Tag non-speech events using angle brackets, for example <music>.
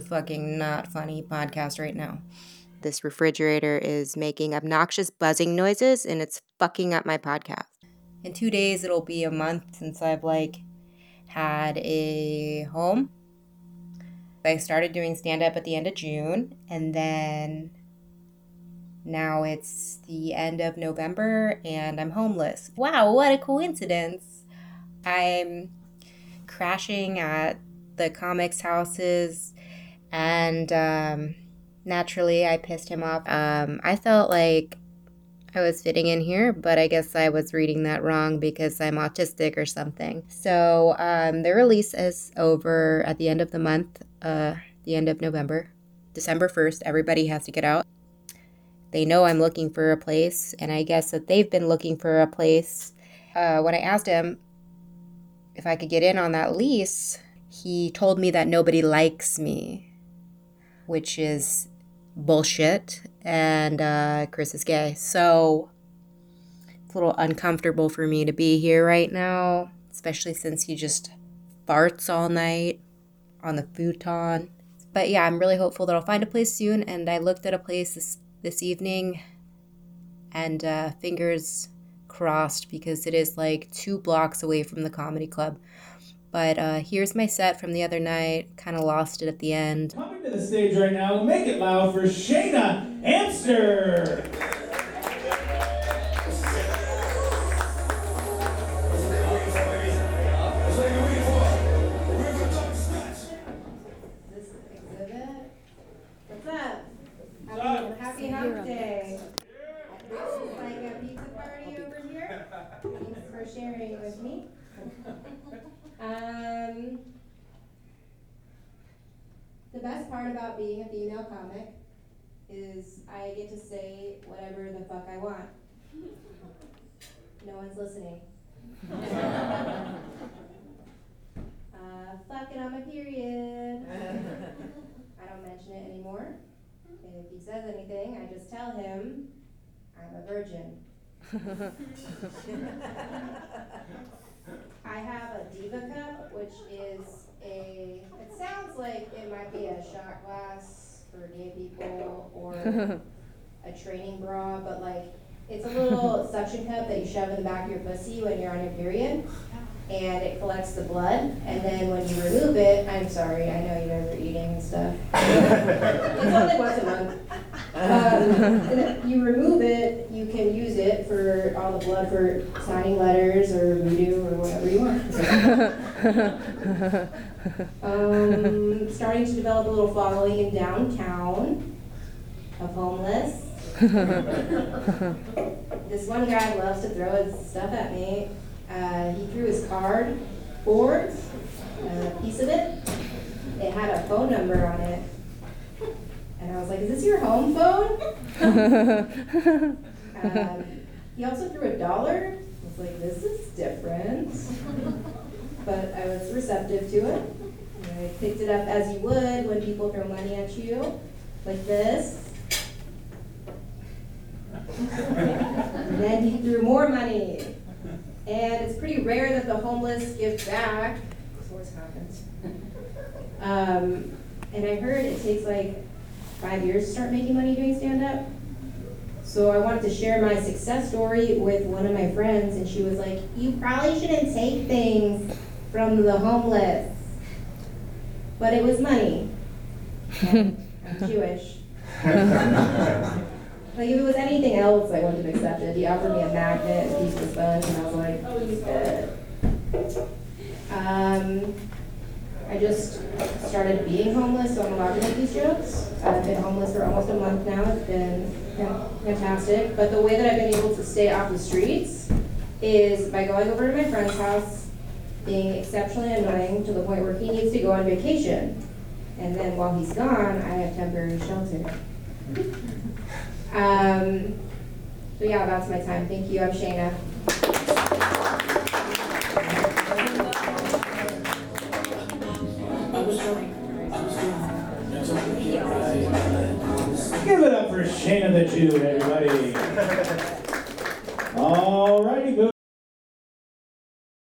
fucking not funny podcast right now. This refrigerator is making obnoxious buzzing noises and it's fucking up my podcast. In two days, it'll be a month since I've like had a home. I started doing stand up at the end of June and then now it's the end of November and I'm homeless. Wow, what a coincidence! I'm crashing at the comics houses and um, naturally I pissed him off. Um, I felt like I was fitting in here, but I guess I was reading that wrong because I'm autistic or something. So um, the release is over at the end of the month, uh, the end of November. December 1st, everybody has to get out. They know I'm looking for a place, and I guess that they've been looking for a place. Uh, when I asked him if I could get in on that lease, he told me that nobody likes me, which is bullshit. And uh, Chris is gay. So it's a little uncomfortable for me to be here right now, especially since he just farts all night on the futon. But yeah, I'm really hopeful that I'll find a place soon. And I looked at a place this, this evening and uh, fingers crossed because it is like two blocks away from the comedy club. But uh, here's my set from the other night. Kind of lost it at the end. Coming to the stage right now, make it loud for Shayna Amster. This exhibit. What's up? Happy, happy hump day. This is like a pizza party over here. Thanks for sharing with me. Um, the best part about being a female comic is I get to say whatever the fuck I want. No one's listening. <laughs> Uh, fucking on my period. I don't mention it anymore. And if he says anything, I just tell him I'm a virgin. <laughs> I have a diva cup, which is a, it sounds like it might be a shot glass for gay people or <laughs> a training bra, but like, it's a little suction cup that you shove in the back of your pussy when you're on your period. And it collects the blood, and then when you remove it, I'm sorry, I know you guys are eating and stuff. <laughs> It's only once a month. Um, you remove it, you can use it for all the blood for signing letters or voodoo or whatever you want. Um, starting to develop a little following in downtown of homeless. This one guy loves to throw his stuff at me. Uh, he threw his card board, a piece of it. It had a phone number on it. And I was like, is this your home phone? <laughs> Um, he also threw a dollar. I was like, this is different. But I was receptive to it. I picked it up as you would when people throw money at you, like this. And then he threw more money. And it's pretty rare that the homeless give back. This always happens. Um, and I heard it takes like five years to start making money doing stand-up. So I wanted to share my success story with one of my friends, and she was like, "You probably shouldn't take things from the homeless." But it was money. And I'm Jewish. <laughs> Like if it was anything else, I wouldn't have accepted. He offered me a magnet, a piece of sponge, and I was like, "Oh, he's good." Um, I just started being homeless, so I'm allowed to make these jokes. I've been homeless for almost a month now. It's been fantastic. But the way that I've been able to stay off the streets is by going over to my friend's house, being exceptionally annoying to the point where he needs to go on vacation. And then while he's gone, I have temporary shelter. Um, so yeah, that's my time. Thank you. I'm Shayna. Give it up for Shayna the Jew, everybody. <laughs> All righty,